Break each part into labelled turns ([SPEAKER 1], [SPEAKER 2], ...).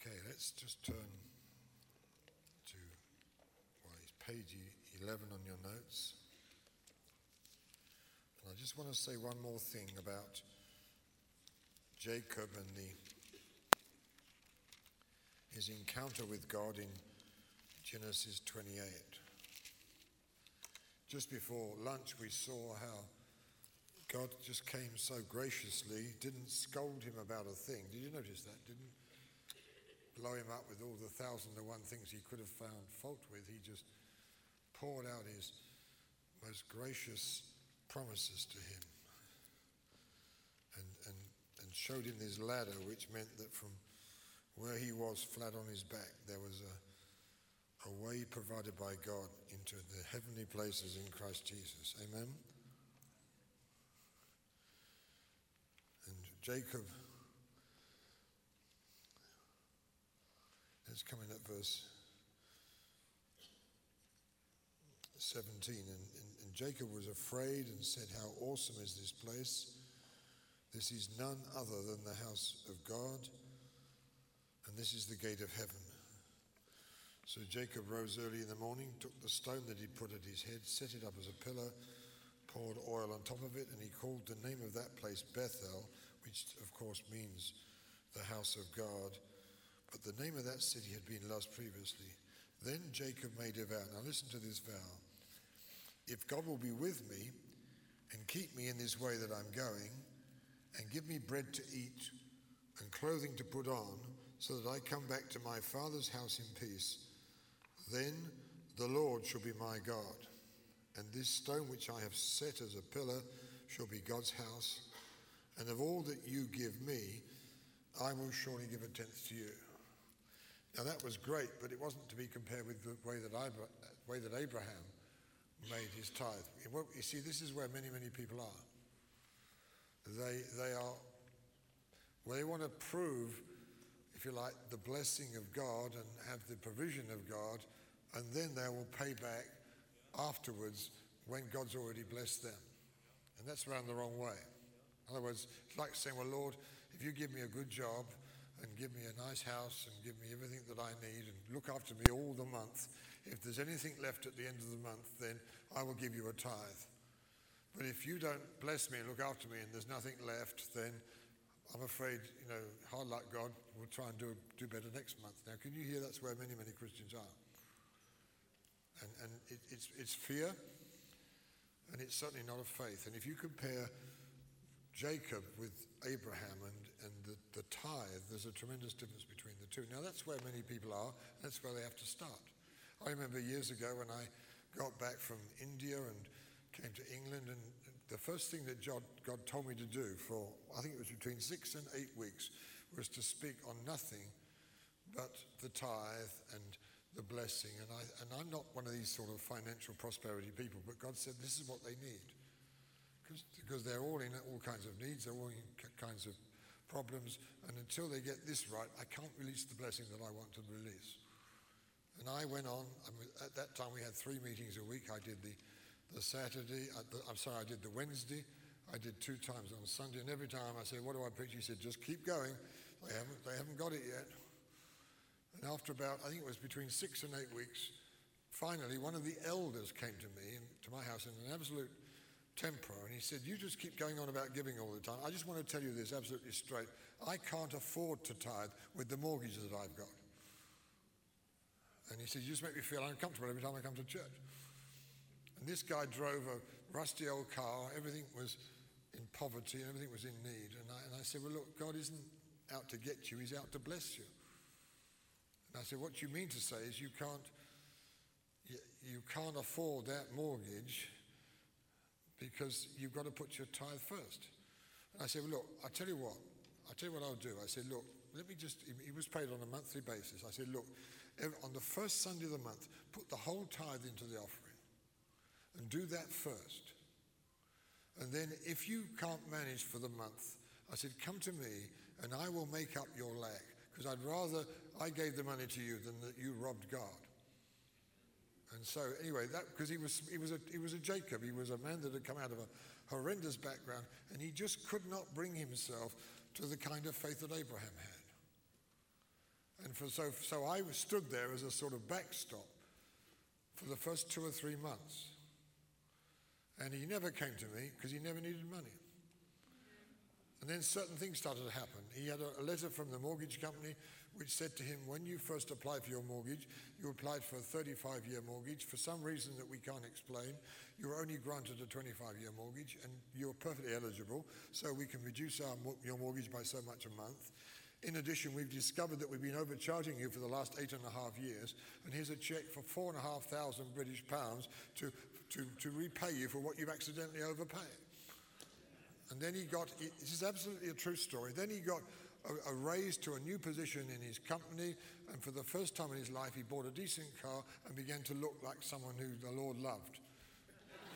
[SPEAKER 1] Okay, let's just turn to well, it's page 11 on your notes. And I just want to say one more thing about Jacob and the, his encounter with God in Genesis 28. Just before lunch, we saw how God just came so graciously, didn't scold him about a thing. Did you notice that? Didn't blow him up with all the thousand and one things he could have found fault with. He just poured out his most gracious promises to him and, and, and showed him this ladder, which meant that from where he was flat on his back, there was a, a way provided by God into the heavenly places in Christ Jesus. Amen? And Jacob Coming at verse 17. And, and, and Jacob was afraid and said, How awesome is this place! This is none other than the house of God, and this is the gate of heaven. So Jacob rose early in the morning, took the stone that he put at his head, set it up as a pillar, poured oil on top of it, and he called the name of that place Bethel, which of course means the house of God. But the name of that city had been lost previously. Then Jacob made a vow. Now listen to this vow. If God will be with me and keep me in this way that I'm going, and give me bread to eat and clothing to put on, so that I come back to my father's house in peace, then the Lord shall be my God. And this stone which I have set as a pillar shall be God's house. And of all that you give me, I will surely give a tenth to you. Now that was great, but it wasn't to be compared with the way that, I, way that Abraham made his tithe. You see, this is where many, many people are. They, they are, they want to prove, if you like, the blessing of God and have the provision of God, and then they will pay back afterwards when God's already blessed them. And that's around the wrong way. In other words, it's like saying, well, Lord, if you give me a good job, and give me a nice house and give me everything that I need and look after me all the month. If there's anything left at the end of the month, then I will give you a tithe. But if you don't bless me and look after me and there's nothing left, then I'm afraid, you know, hard luck, God, we'll try and do, do better next month. Now, can you hear that's where many, many Christians are? And, and it, it's, it's fear, and it's certainly not of faith. And if you compare Jacob with Abraham and, and the, the tithe, there's a tremendous difference between the two. Now, that's where many people are. That's where they have to start. I remember years ago when I got back from India and came to England, and the first thing that God, God told me to do for, I think it was between six and eight weeks, was to speak on nothing but the tithe and the blessing. And, I, and I'm not one of these sort of financial prosperity people, but God said this is what they need because they're all in all kinds of needs, they're all in kinds of problems, and until they get this right, I can't release the blessing that I want to release. And I went on, at that time we had three meetings a week. I did the, the Saturday, uh, I'm sorry, I did the Wednesday, I did two times on Sunday, and every time I said, What do I preach? He said, Just keep going. They haven't, they haven't got it yet. And after about, I think it was between six and eight weeks, finally one of the elders came to me, and to my house, in an absolute temper. And he said, You just keep going on about giving all the time. I just want to tell you this absolutely straight. I can't afford to tithe with the mortgages that I've got. And he said, You just make me feel uncomfortable every time I come to church. And this guy drove a rusty old car. Everything was in poverty and everything was in need. And I, and I said, Well, look, God isn't out to get you, He's out to bless you. And I said, What you mean to say is you can't, you, you can't afford that mortgage because you've got to put your tithe first. And I said, well, look, I'll tell you what. I'll tell you what I'll do. I said, look, let me just, he was paid on a monthly basis. I said, look, on the first Sunday of the month, put the whole tithe into the offering and do that first. And then if you can't manage for the month, I said, come to me and I will make up your lack because I'd rather I gave the money to you than that you robbed God. And so, anyway, that because he was, he, was a, he was a Jacob, he was a man that had come out of a horrendous background, and he just could not bring himself to the kind of faith that Abraham had. And for, so, so I stood there as a sort of backstop for the first two or three months. And he never came to me because he never needed money. And then certain things started to happen. He had a, letter from the mortgage company which said to him, when you first applied for your mortgage, you applied for a 35 year mortgage. For some reason that we can't explain, you were only granted a 25 year mortgage and you're perfectly eligible, so we can reduce our, your mortgage by so much a month. In addition, we've discovered that we've been overcharging you for the last eight and a half years, and here's a cheque for four and a half thousand British pounds to, to, to repay you for what you've accidentally overpaid. And then he got, this is absolutely a true story, then he got a, a raise to a new position in his company, and for the first time in his life, he bought a decent car and began to look like someone who the Lord loved.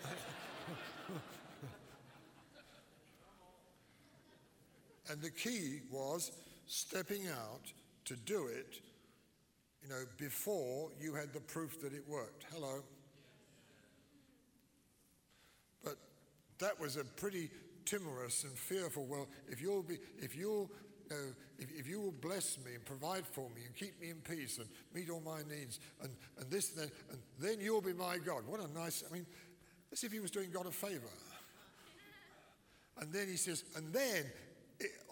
[SPEAKER 1] and the key was stepping out to do it, you know, before you had the proof that it worked. Hello. But that was a pretty timorous and fearful. Well, if you'll be, if you'll, if, if you will bless me and provide for me and keep me in peace and meet all my needs and, and this and then, and then you'll be my God. What a nice, I mean, as if he was doing God a favor. And then he says, and then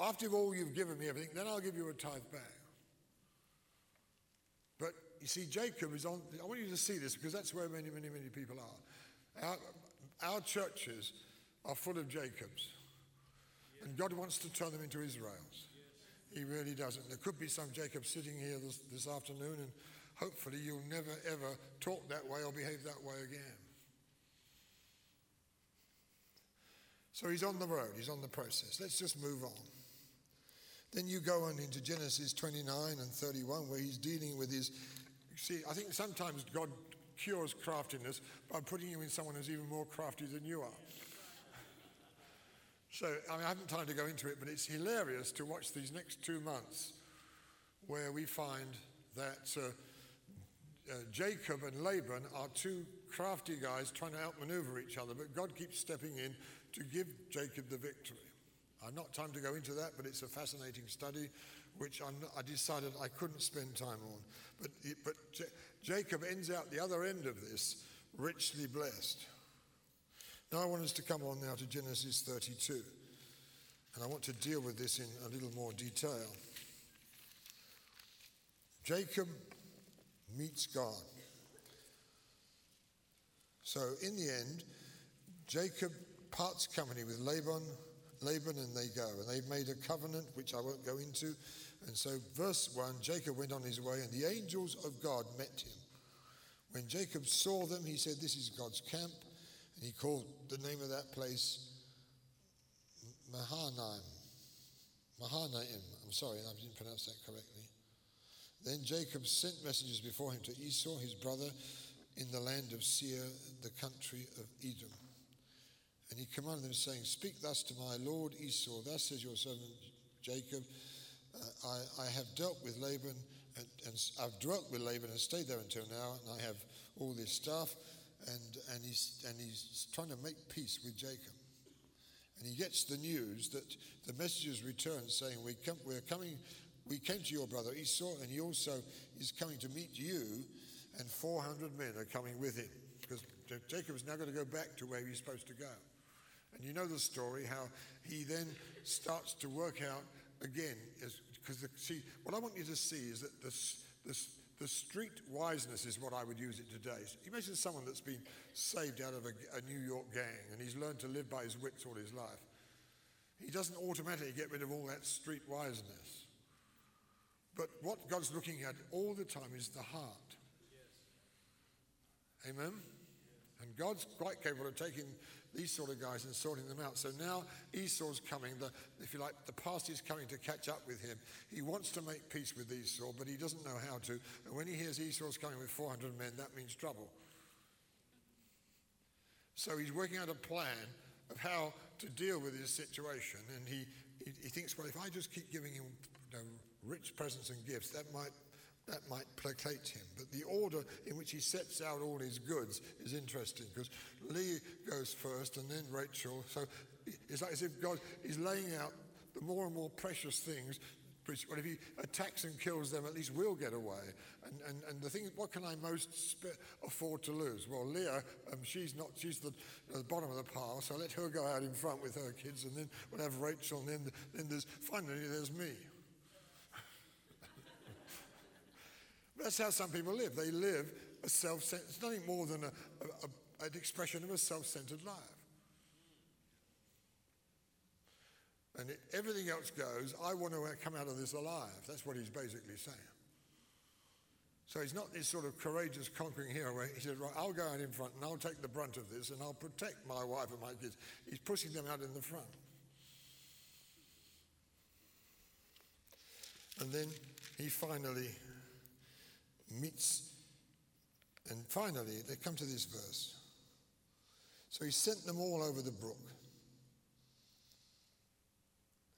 [SPEAKER 1] after all you've given me everything, then I'll give you a tithe back. But you see, Jacob is on, I want you to see this because that's where many, many, many people are. Our, our churches are full of Jacobs. And God wants to turn them into Israels. He really doesn't. There could be some Jacob sitting here this, this afternoon, and hopefully you'll never ever talk that way or behave that way again. So he's on the road, he's on the process. Let's just move on. Then you go on into Genesis 29 and 31, where he's dealing with his. See, I think sometimes God cures craftiness by putting you in someone who's even more crafty than you are. So, I, mean, I haven't time to go into it, but it's hilarious to watch these next two months where we find that uh, uh, Jacob and Laban are two crafty guys trying to outmaneuver each other, but God keeps stepping in to give Jacob the victory. I've not time to go into that, but it's a fascinating study which i decided I couldn't spend time on. But, but J- Jacob ends out the other end of this richly blessed. Now I want us to come on now to Genesis 32. And I want to deal with this in a little more detail. Jacob meets God. So in the end, Jacob parts company with Laban, Laban and they go. And they've made a covenant, which I won't go into. And so, verse 1 Jacob went on his way, and the angels of God met him. When Jacob saw them, he said, This is God's camp. And he called the name of that place Mahanaim. Mahanaim. I'm sorry, I didn't pronounce that correctly. Then Jacob sent messengers before him to Esau, his brother, in the land of Seir, the country of Edom. And he commanded them, saying, Speak thus to my lord Esau, thus says your servant Jacob, uh, I, I, have dealt with Laban, and, and, I've dwelt with Laban and stayed there until now, and I have all this stuff, and, and, he's, and he's trying to make peace with Jacob. And he gets the news that the messengers return saying, we come, We're coming, we came to your brother Esau, and he also is coming to meet you, and 400 men are coming with him. Because Jacob is now going to go back to where he's supposed to go. And you know the story how he then starts to work out again. Because, see, what I want you to see is that this, this, the street wiseness is what I would use it today. Imagine someone that's been saved out of a, a New York gang and he's learned to live by his wits all his life. He doesn't automatically get rid of all that street wiseness. But what God's looking at all the time is the heart. Amen? And God's quite capable of taking these sort of guys and sorting them out. So now Esau's coming, the, if you like, the past is coming to catch up with him. He wants to make peace with Esau, but he doesn't know how to. And when he hears Esau's coming with 400 men, that means trouble. So he's working out a plan of how to deal with his situation. And he, he, he thinks, well, if I just keep giving him you know, rich presents and gifts, that might that might placate him. But the order in which he sets out all his goods is interesting because Leah goes first and then Rachel. So it's like as if God is laying out the more and more precious things well, if he attacks and kills them, at least we'll get away. And, and, and the thing is, what can I most sp- afford to lose? Well, Leah, um, she's not, she's the, the bottom of the pile, so let her go out in front with her kids, and then we'll have Rachel, and then, then there's, finally there's me. That's how some people live. They live a self-centered, it's nothing more than a, a, a, an expression of a self-centered life. And it, everything else goes, I want to come out of this alive. That's what he's basically saying. So he's not this sort of courageous conquering hero where he says, right, I'll go out in front and I'll take the brunt of this and I'll protect my wife and my kids. He's pushing them out in the front. And then he finally meets, and finally they come to this verse. So he sent them all over the brook.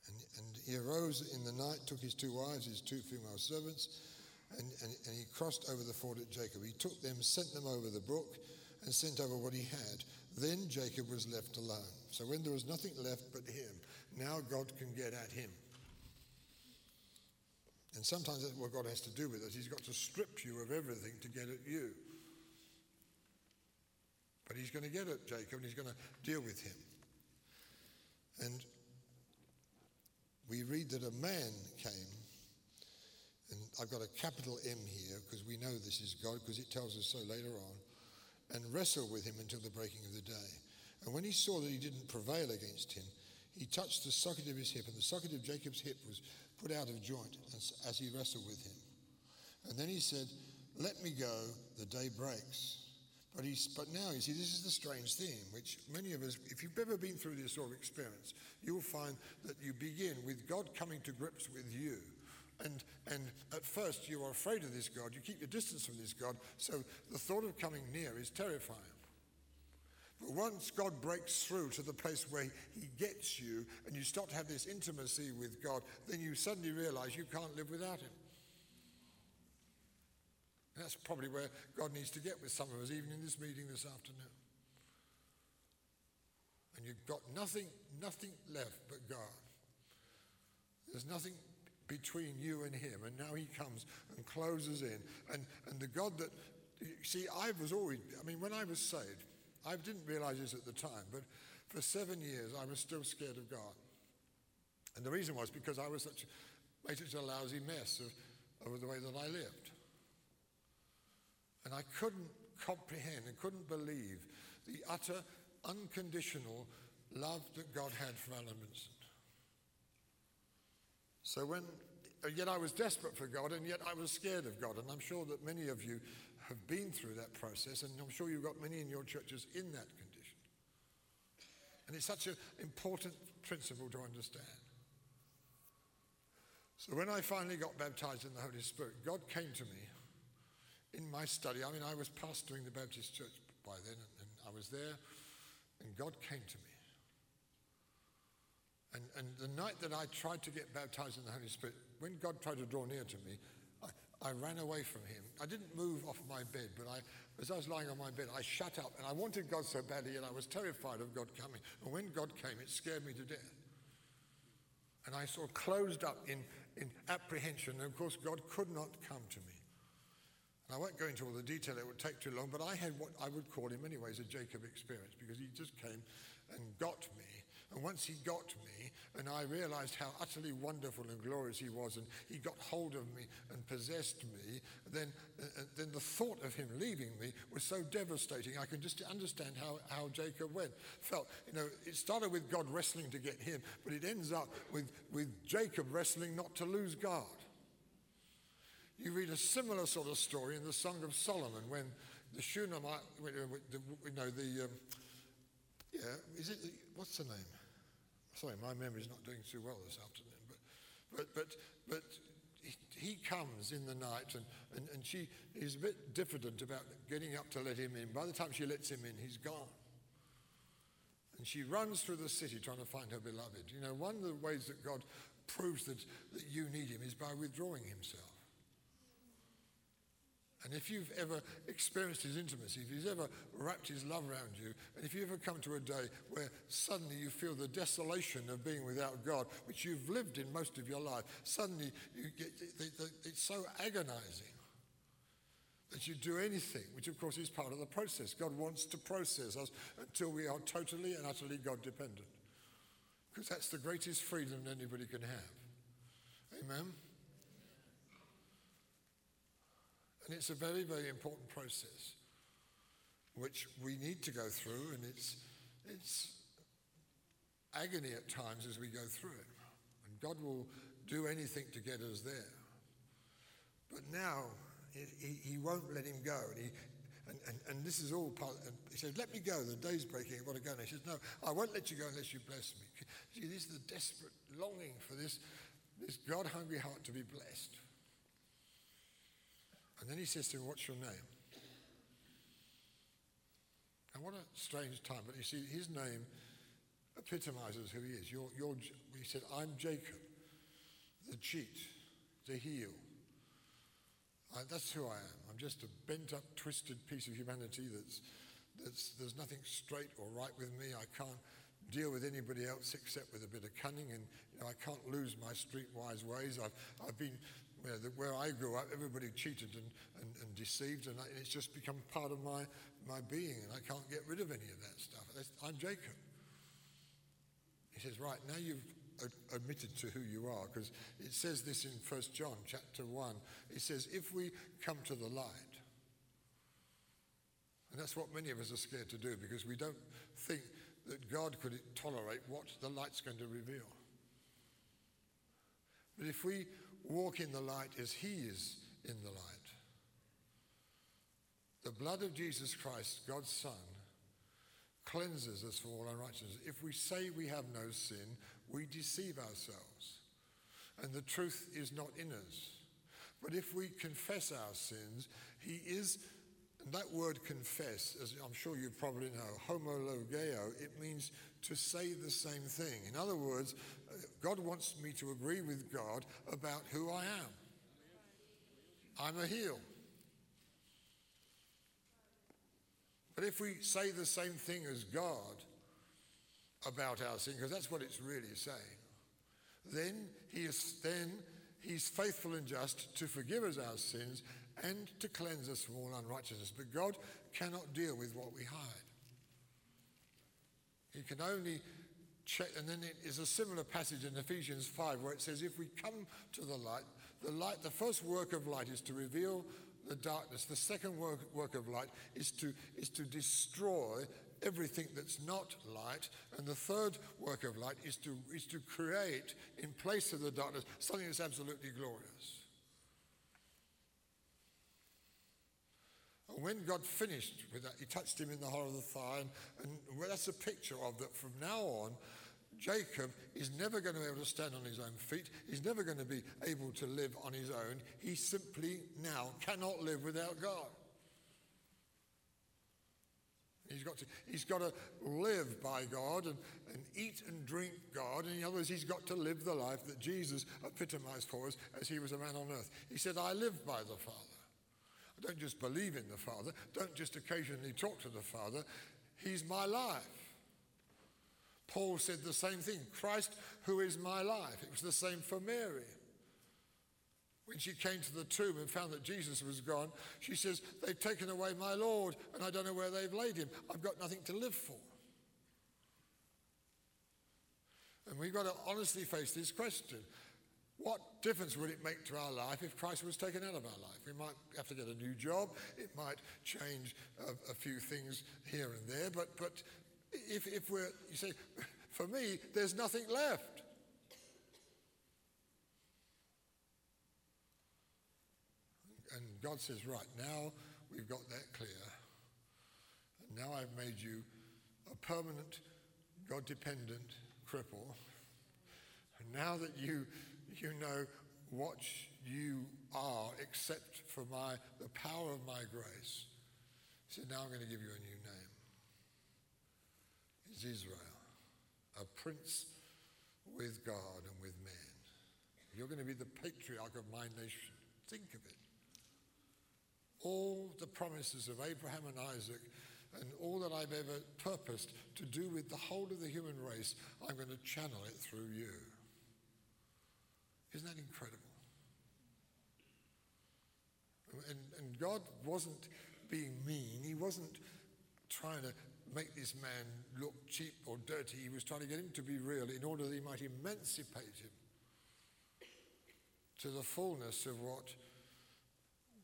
[SPEAKER 1] And, and he arose in the night, took his two wives, his two female servants, and, and, and he crossed over the ford at Jabbok. He took them, sent them over the brook, and sent over what he had. Then Jacob was left alone. So when there was nothing left but him, now God can get at him. And sometimes that's what God has to do with us. He's got to strip you of everything to get at you. But he's going to get at Jacob and he's going to deal with him. And we read that a man came, and I've got a capital M here because we know this is God because it tells us so later on, and wrestled with him until the breaking of the day. And when he saw that he didn't prevail against him, he touched the socket of his hip, and the socket of Jacob's hip was put out of joint as, as he wrestled with him. And then he said, Let me go, the day breaks. But, he's, but now, you see, this is the strange thing, which many of us, if you've ever been through this sort of experience, you'll find that you begin with God coming to grips with you. And, and at first, you are afraid of this God. You keep your distance from this God. So the thought of coming near is terrifying. But once God breaks through to the place where He gets you and you start to have this intimacy with God, then you suddenly realize you can't live without Him. That's probably where God needs to get with some of us, even in this meeting this afternoon. And you've got nothing, nothing left but God. There's nothing between you and Him. And now He comes and closes in. And, and the God that, see, I was always, I mean, when I was saved, I didn't realize this at the time, but for seven years I was still scared of God. And the reason was because I was such, made such a lousy mess of, of the way that I lived. And I couldn't comprehend and couldn't believe the utter unconditional love that God had for Alan Vincent. So when, yet I was desperate for God and yet I was scared of God. And I'm sure that many of you have been through that process, and I'm sure you've got many in your churches in that condition. And it's such an important principle to understand. So when I finally got baptized in the Holy Spirit, God came to me in my study. I mean, I was pastoring the Baptist church by then, and, I was there, and God came to me. And, and the night that I tried to get baptized in the Holy Spirit, when God tried to draw near to me, I ran away from him. I didn't move off my bed, but I, as I was lying on my bed, I shut up and I wanted God so badly and I was terrified of God coming. And when God came, it scared me to death. And I sort of closed up in, in apprehension. And of course, God could not come to me. And I won't go into all the detail, it would take too long, but I had what I would call in many ways a Jacob experience because he just came and got me and once he got me, and I realized how utterly wonderful and glorious he was, and he got hold of me and possessed me, then, uh, uh, then the thought of him leaving me was so devastating. I can just understand how, how Jacob went, felt. You know, it started with God wrestling to get him, but it ends up with, with Jacob wrestling not to lose God. You read a similar sort of story in the Song of Solomon when the Shunammite, you know, the, um, yeah, is it, what's the name? Sorry, my memory's not doing too well this afternoon. But, but, but, but he comes in the night and, and, and she is a bit diffident about getting up to let him in. By the time she lets him in, he's gone. And she runs through the city trying to find her beloved. You know, one of the ways that God proves that, that you need him is by withdrawing himself. And if you've ever experienced his intimacy, if he's ever wrapped his love around you, and if you ever come to a day where suddenly you feel the desolation of being without God, which you've lived in most of your life, suddenly you get, it's so agonizing that you do anything, which of course is part of the process. God wants to process us until we are totally and utterly God dependent. Because that's the greatest freedom anybody can have. Amen? And it's a very, very important process which we need to go through, and it's, it's agony at times as we go through it. And God will do anything to get us there. But now, he, he won't let him go. And, he, and, and, and this is all part, he says, let me go, the day's breaking, I want to go. And he says, no, I won't let you go unless you bless me. See, this is the desperate longing for this, this God-hungry heart to be blessed. And then he says to him, What's your name? And what a strange time. But you see, his name epitomizes who he is. You're, you're, he said, I'm Jacob, the cheat, the heel. I, that's who I am. I'm just a bent up, twisted piece of humanity that's, that's, there's nothing straight or right with me. I can't deal with anybody else except with a bit of cunning, and you know, I can't lose my streetwise ways. I've, I've been where, the, where I grew up, everybody cheated and, and, and deceived, and, I, it's just become part of my, my being, and I can't get rid of any of that stuff. That's, I'm Jacob. He says, right, now you've admitted to who you are, because it says this in 1 John chapter 1. It says, if we come to the light, and that's what many of us are scared to do, because we don't think that God could tolerate what the light's going to reveal. But if we walk in the light as he is in the light. The blood of Jesus Christ, God's Son, cleanses us from all unrighteousness. If we say we have no sin, we deceive ourselves, and the truth is not in us. But if we confess our sins, he is, and that word confess, as I'm sure you probably know, homologeo, it means to say the same thing. In other words, God wants me to agree with God about who I am. I'm a heel. But if we say the same thing as God about our sin, because that's what it's really saying, then he is then he's faithful and just to forgive us our sins and to cleanse us from all unrighteousness. But God cannot deal with what we hide. He can only check, and then it is a similar passage in Ephesians 5 where it says, if we come to the light, the light, the first work of light is to reveal the darkness. The second work, work of light is to, is to destroy everything that's not light. And the third work of light is to, is to create, in place of the darkness, something that's absolutely glorious. And when God finished with that, he touched him in the hollow of the thigh. And, and well, that's a picture of that from now on, Jacob is never going to be able to stand on his own feet. He's never going to be able to live on his own. He simply now cannot live without God. He's got to, he's got to live by God and, and eat and drink God. And in other words, he's got to live the life that Jesus epitomized for us as he was a man on earth. He said, I live by the Father. Don't just believe in the Father, don't just occasionally talk to the Father. He's my life. Paul said the same thing Christ, who is my life. It was the same for Mary. When she came to the tomb and found that Jesus was gone, she says, They've taken away my Lord, and I don't know where they've laid him. I've got nothing to live for. And we've got to honestly face this question what difference would it make to our life if Christ was taken out of our life? We might have to get a new job. It might change a, a few things here and there. But, but if, if we're, you say, for me, there's nothing left. And God says, right, now we've got that clear. And now I've made you a permanent, God dependent cripple. And now that you, you know what you are except for my, the power of my grace, he said, now I'm going to give you a new name is Israel, a prince with God and with man. You're going to be the patriarch of my nation. Think of it. all the promises of Abraham and Isaac and all that I've ever purposed to do with the whole of the human race, I'm going to channel it through you. Isn't that incredible? And, and God wasn't being mean. He wasn't trying to make this man look cheap or dirty. He was trying to get him to be real in order that he might emancipate him to the fullness of what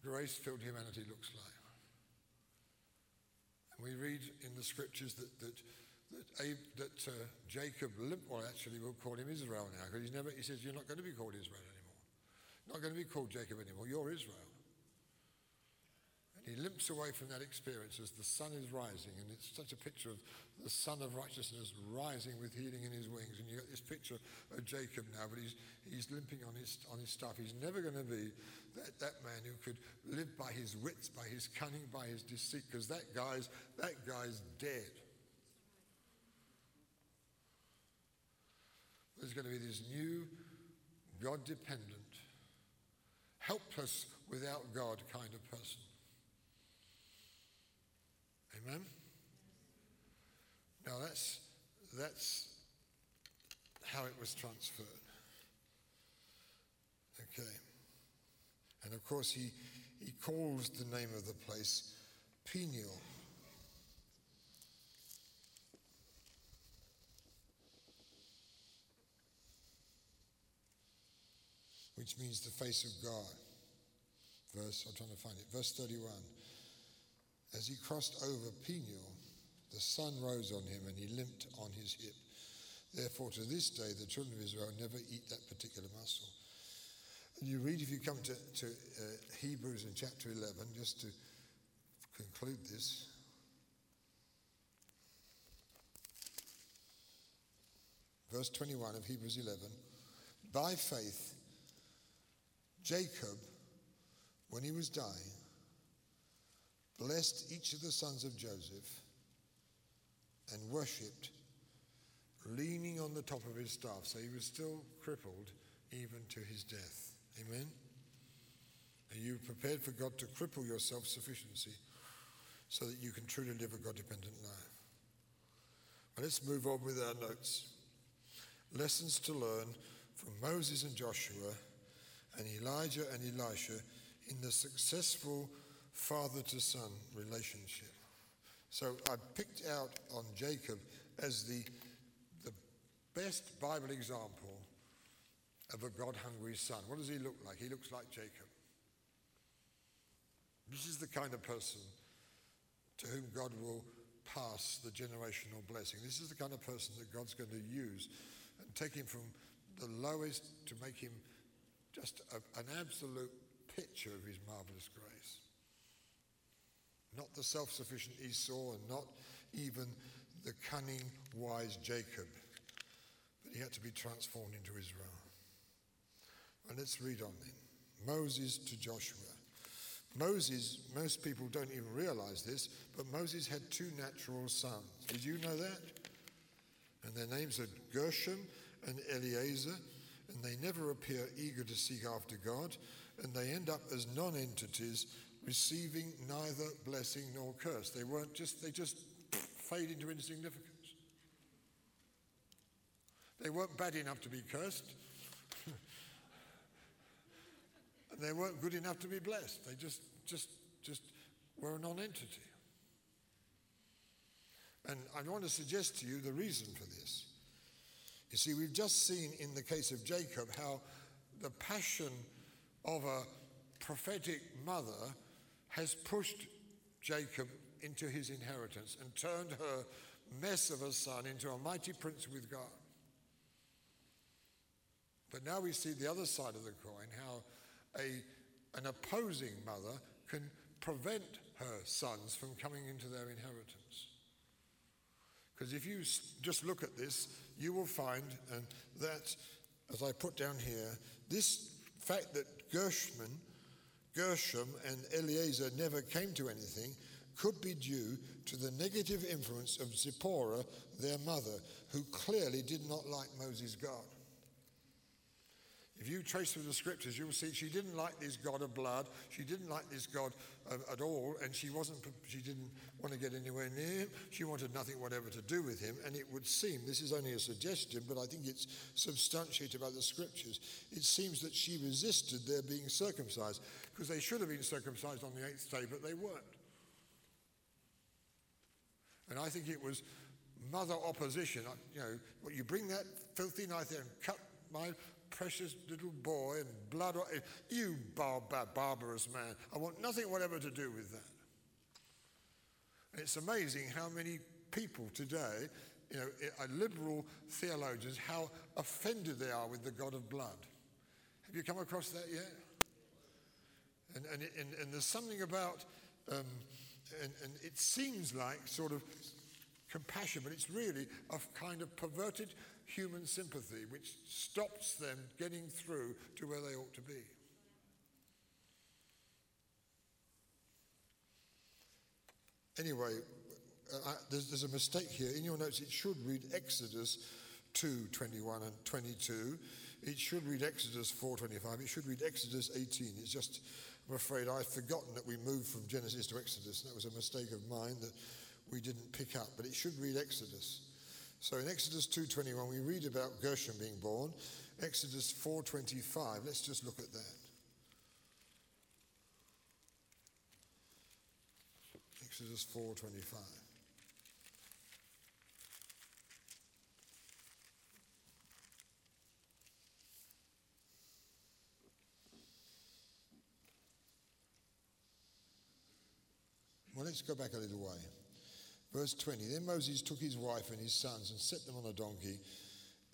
[SPEAKER 1] grace filled humanity looks like. And we read in the scriptures that, that, that, Abe, that uh, Jacob, well, actually, we'll call him Israel now, because he's never, he says, You're not going to be called Israel anymore. Not going to be called Jacob anymore. You're Israel. And he limps away from that experience as the sun is rising, and it's such a picture of the sun of righteousness rising with healing in his wings. And you get this picture of Jacob now, but he's, he's limping on his, on his stuff. He's never going to be that, that man who could live by his wits, by his cunning, by his deceit, because that guy's, that guy's dead. There's going to be this new, God dependent, helpless without God kind of person. Amen? Now that's, that's how it was transferred. Okay. And of course, he, he calls the name of the place Peniel. Which means the face of God. Verse, I'm trying to find it. Verse 31. As he crossed over Peniel, the sun rose on him and he limped on his hip. Therefore, to this day, the children of Israel never eat that particular muscle. And you read, if you come to, to uh, Hebrews in chapter 11, just to conclude this. Verse 21 of Hebrews 11 By faith, Jacob, when he was dying, blessed each of the sons of Joseph and worshipped, leaning on the top of his staff. So he was still crippled even to his death. Amen? Are you prepared for God to cripple your self sufficiency so that you can truly live a God dependent life? Well, let's move on with our notes. Lessons to learn from Moses and Joshua and Elijah and Elisha in the successful father to son relationship. So I picked out on Jacob as the, the best Bible example of a God hungry son. What does he look like? He looks like Jacob. This is the kind of person to whom God will pass the generational blessing. This is the kind of person that God's going to use and take him from the lowest to make him just a, an absolute picture of his marvelous grace not the self sufficient Esau and not even the cunning, wise Jacob. But he had to be transformed into Israel. And let's read on then. Moses to Joshua. Moses, most people don't even realize this, but Moses had two natural sons. Did you know that? And their names are Gershom and Eliezer, and they never appear eager to seek after God, and they end up as non entities receiving neither blessing nor curse. They weren't just, they just fade into insignificance. They weren't bad enough to be cursed. and they weren't good enough to be blessed. They just, just, just were a non-entity. And I want to suggest to you the reason for this. You see, we've just seen in the case of Jacob how the passion of a prophetic mother has pushed Jacob into his inheritance and turned her mess of a son into a mighty prince with God. But now we see the other side of the coin how a, an opposing mother can prevent her sons from coming into their inheritance. Because if you just look at this, you will find that, as I put down here, this fact that Gershman, Gershom and Eliezer never came to anything could be due to the negative influence of Zipporah, their mother, who clearly did not like Moses' God. If you you trace through the scriptures, you'll see she didn't like this God of blood. She didn't like this God uh, at all, and she wasn't. She didn't want to get anywhere near him. She wanted nothing whatever to do with him. And it would seem this is only a suggestion, but I think it's substantiated by the scriptures. It seems that she resisted their being circumcised because they should have been circumcised on the eighth day, but they weren't. And I think it was mother opposition. You know, well, you bring that filthy knife there and cut my precious little boy and blood. You bar- bar- barbarous man. I want nothing whatever to do with that. And it's amazing how many people today, you know, liberal theologians, how offended they are with the God of blood. Have you come across that yet? And, and, and, and there's something about, um, and, and it seems like sort of compassion, but it's really a kind of perverted human sympathy which stops them getting through to where they ought to be. Anyway, uh, there's, there's, a mistake here. In your notes, it should read Exodus 2 21 and 22. It should read Exodus 4:25. It should read Exodus 18. It's just, I'm afraid, I've forgotten that we moved from Genesis to Exodus. That was a mistake of mine that we didn't pick up, but it should read Exodus. So in Exodus 2:21 we read about Gershom being born. Exodus 4:25, let's just look at that. Exodus 4:25. Well, let's go back a little way. Verse 20 Then Moses took his wife and his sons and set them on a donkey,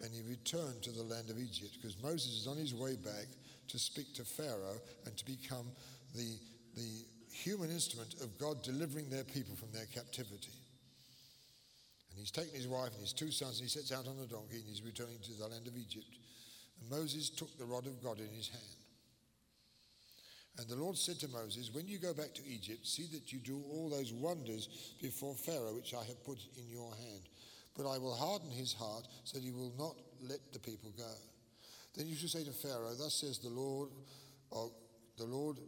[SPEAKER 1] and he returned to the land of Egypt, because Moses is on his way back to speak to Pharaoh and to become the, the human instrument of God delivering their people from their captivity. And he's taken his wife and his two sons, and he sets out on a donkey, and he's returning to the land of Egypt. And Moses took the rod of God in his hand. And the Lord said to Moses, When you go back to Egypt, see that you do all those wonders before Pharaoh, which I have put in your hand. But I will harden his heart, so that he will not let the people go. Then you shall say to Pharaoh, Thus says the Lord, oh, the Lord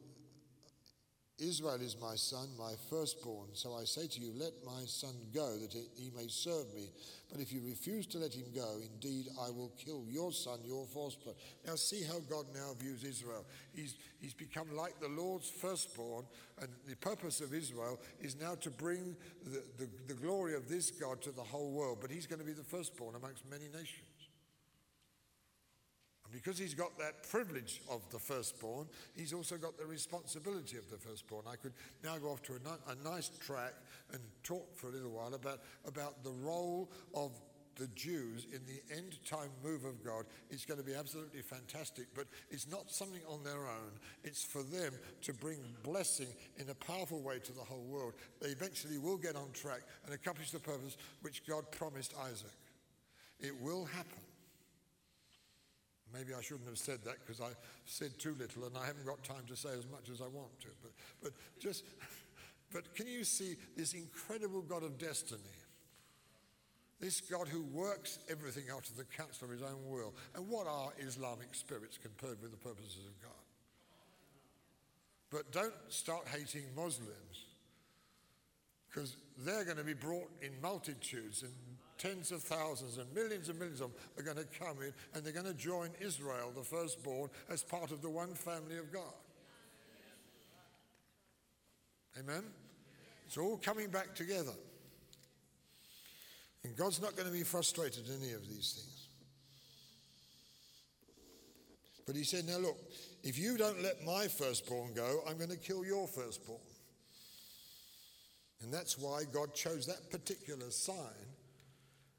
[SPEAKER 1] Israel is my son, my firstborn. So I say to you, let my son go, that he may serve me. But if you refuse to let him go, indeed I will kill your son, your firstborn. Now see how God now views Israel. He's, he's become like the Lord's firstborn, and the purpose of Israel is now to bring the, the, the glory of this God to the whole world. But he's going to be the firstborn amongst many nations. Because he's got that privilege of the firstborn, he's also got the responsibility of the firstborn. I could now go off to a, a nice track and talk for a little while about, about the role of the Jews in the end time move of God. It's going to be absolutely fantastic, but it's not something on their own. It's for them to bring blessing in a powerful way to the whole world. They eventually will get on track and accomplish the purpose which God promised Isaac. It will happen. Maybe I shouldn't have said that because I said too little and I haven't got time to say as much as I want to. But, but just, but can you see this incredible God of destiny? This God who works everything out of the counsel of his own will. And what are Islamic spirits compared with the purposes of God? But don't start hating Muslims because they're going to be brought in multitudes and tens of thousands and millions and millions of them are going to come in and they're going to join Israel, the firstborn, as part of the one family of God. Amen? It's all coming back together. And God's not going to be frustrated in any of these things. But he said, Now look, if you don't let my firstborn go, I'm going to kill your firstborn. And that's why God chose that particular sign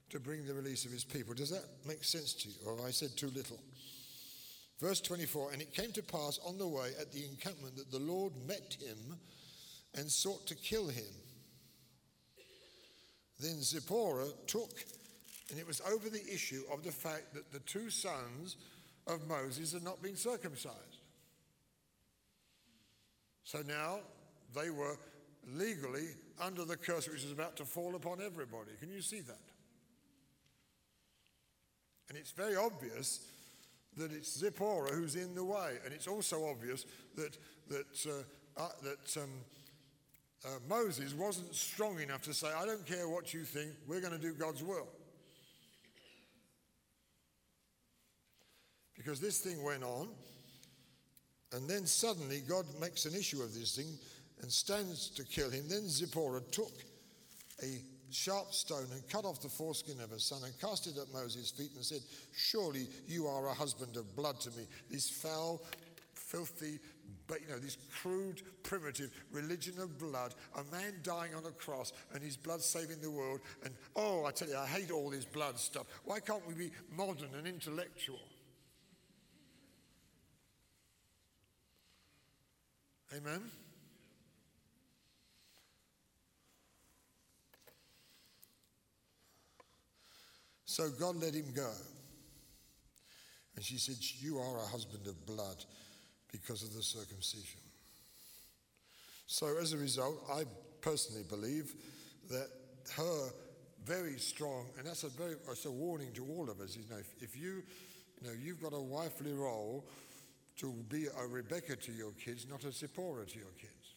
[SPEAKER 1] to bring the release of his people. Does that make sense to you? Or have I said too little? Verse 24 And it came to pass on the way at the encampment that the Lord met him and sought to kill him. Then Zipporah took, and it was over the issue of the fact that the two sons of Moses had not been circumcised. So now they were legally under the curse which was about to fall upon everybody. Can you see that? And it's very obvious that it's Zipporah who's in the way. And it's also obvious that, that, uh, uh, that um, uh, Moses wasn't strong enough to say, I don't care what you think, we're going to do God's will. Because this thing went on, and then suddenly God makes an issue of this thing and stands to kill him. Then Zipporah took a sharp stone and cut off the foreskin of her son and cast it at Moses' feet and said, Surely you are a husband of blood to me. This foul, filthy, but you know, this crude, primitive religion of blood, a man dying on a cross and his blood saving the world. And oh, I tell you, I hate all this blood stuff. Why can't we be modern and intellectual? Amen? So God let him go. And she said, You are a husband of blood because of the circumcision. So as a result, I personally believe that her very strong, and that's a very that's a warning to all of us. You know, if, if you, you know, you've got a wifely role to be a Rebecca to your kids, not a Zipporah to your kids.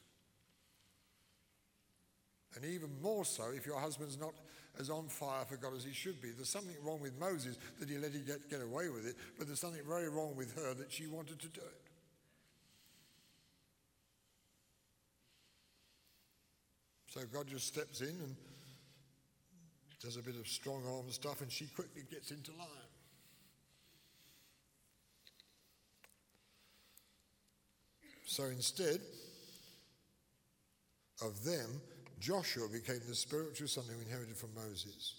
[SPEAKER 1] And even more so if your husband's not as on fire for God as he should be. There's something wrong with Moses that he let him get, get away with it, but there's something very wrong with her that she wanted to do it. So God just steps in and does a bit of strong arm stuff, and she quickly gets into line. So instead of them, Joshua became the spiritual son who inherited from Moses.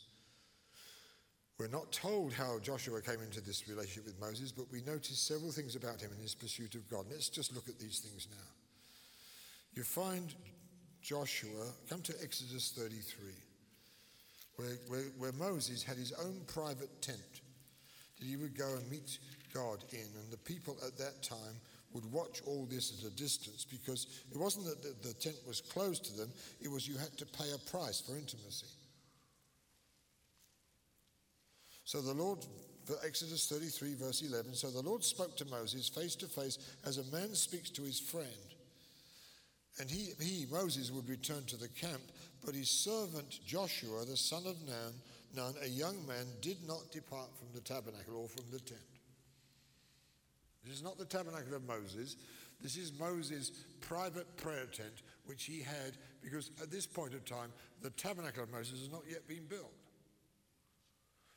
[SPEAKER 1] We're not told how Joshua came into this relationship with Moses, but we notice several things about him in his pursuit of God. Let's just look at these things now. You find Joshua, come to Exodus 33, where, where, where Moses had his own private tent that he would go and meet God in, and the people at that time would watch all this at a distance because it wasn't that the, tent was closed to them, it was you had to pay a price for intimacy. So the Lord, Exodus 33, verse 11, so the Lord spoke to Moses face to face as a man speaks to his friend. And he, he, Moses, would return to the camp, but his servant Joshua, the son of Nun, Nun, a young man, did not depart from the tabernacle or from the tent. This is not the tabernacle of Moses. This is Moses' private prayer tent, which he had because at this point of time, the tabernacle of Moses has not yet been built.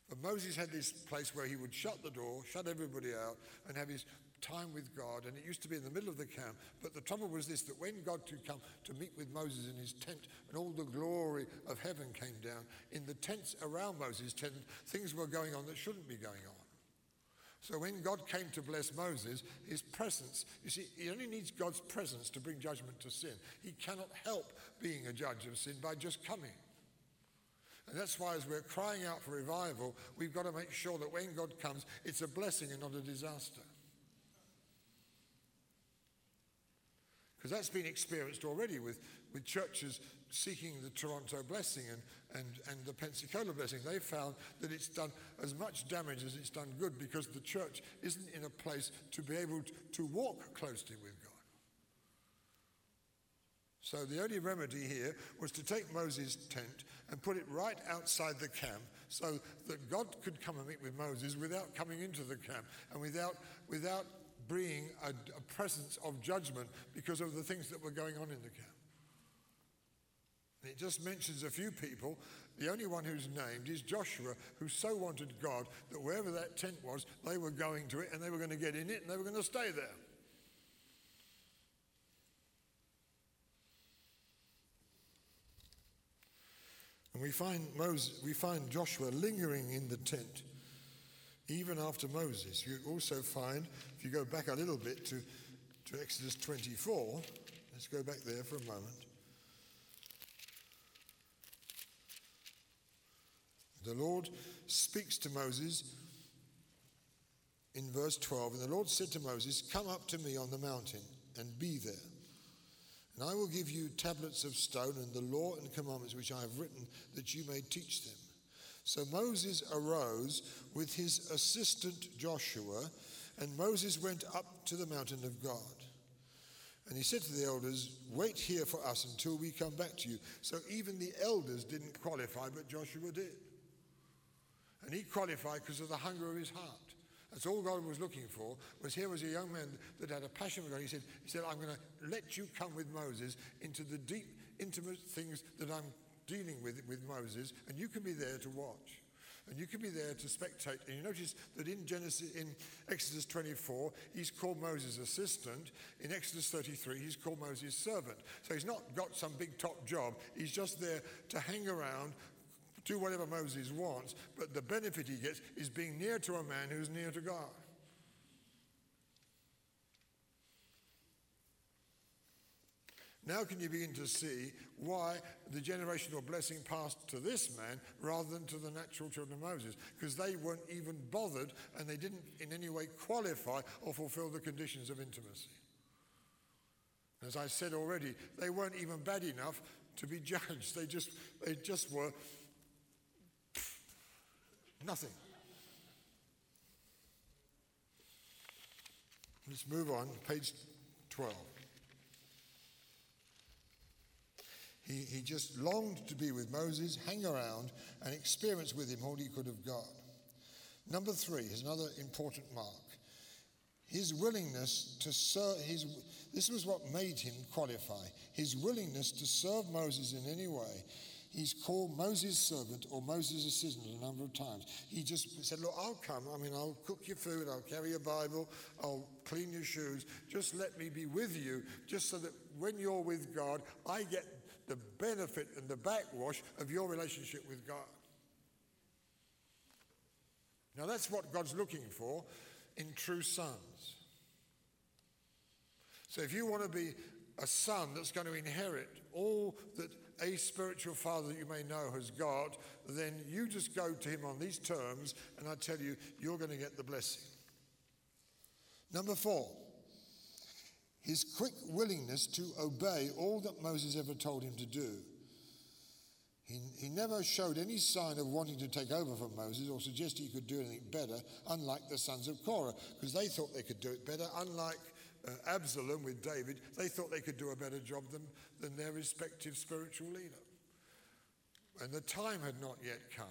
[SPEAKER 1] But Moses had this place where he would shut the door, shut everybody out, and have his time with God. And it used to be in the middle of the camp. But the trouble was this that when God could come to meet with Moses in his tent and all the glory of heaven came down, in the tents around Moses' tent, things were going on that shouldn't be going on. So when God came to bless Moses, his presence, you see, he only needs God's presence to bring judgment to sin. He cannot help being a judge of sin by just coming. And that's why, as we're crying out for revival, we've got to make sure that when God comes, it's a blessing and not a disaster. Because that's been experienced already with, with churches seeking the Toronto blessing and, and, and the Pensacola blessing, they found that it's done as much damage as it's done good because the church isn't in a place to be able to, walk closely with God. So the only remedy here was to take Moses' tent and put it right outside the camp so that God could come and meet with Moses without coming into the camp and without, without bringing a, a presence of judgment because of the things that were going on in the camp. And it just mentions a few people. The only one who's named is Joshua, who so wanted God that wherever that tent was, they were going to it and they were going to get in it and they were going to stay there. And we find, Moses, we find Joshua lingering in the tent even after Moses. You also find, if you go back a little bit to, to Exodus 24, let's go back there for a moment. The Lord speaks to Moses in verse 12, and the Lord said to Moses, Come up to me on the mountain and be there. And I will give you tablets of stone and the law and commandments which I have written, that you may teach them. So Moses arose with his assistant Joshua, And Moses went up to the mountain of God. And he said to the elders, Wait here for us until we come back to you. So even the elders didn't qualify, but Joshua did. And he qualified because of the hunger of his heart. That's all God was looking for, was here was a young man that had a passion for God. He said, he said I'm going to let you come with Moses into the deep, intimate things that I'm dealing with with Moses, and you can be there to watch. And you can be there to spectate. And you notice that in Genesis, in Exodus 24, he's called Moses' assistant. In Exodus 33, he's called Moses' servant. So he's not got some big top job. He's just there to hang around, do whatever Moses wants. But the benefit he gets is being near to a man who's near to God. Now, can you begin to see why the generational blessing passed to this man rather than to the natural children of Moses? Because they weren't even bothered and they didn't in any way qualify or fulfill the conditions of intimacy. As I said already, they weren't even bad enough to be judged. They just, they just were nothing. Let's move on, page 12. He, he just longed to be with Moses, hang around, and experience with him all he could have got. Number three is another important mark. His willingness to serve, his, this was what made him qualify. His willingness to serve Moses in any way. He's called Moses' servant or Moses' assistant a number of times. He just said, Look, I'll come. I mean, I'll cook your food, I'll carry your Bible, I'll clean your shoes. Just let me be with you, just so that when you're with God, I get the benefit and the backwash of your relationship with God. Now, that's what God's looking for in true sons. So, if you want to be a son that's going to inherit all that a spiritual father that you may know has got, then you just go to him on these terms, and I tell you, you're going to get the blessing. Number four, his quick willingness to obey all that Moses ever told him to do. He, he never showed any sign of wanting to take over from Moses or suggest he could do anything better, unlike the sons of Korah, because they thought they could do it better. Unlike uh, Absalom with David, they thought they could do a better job than, than their respective spiritual leader. And the time had not yet come.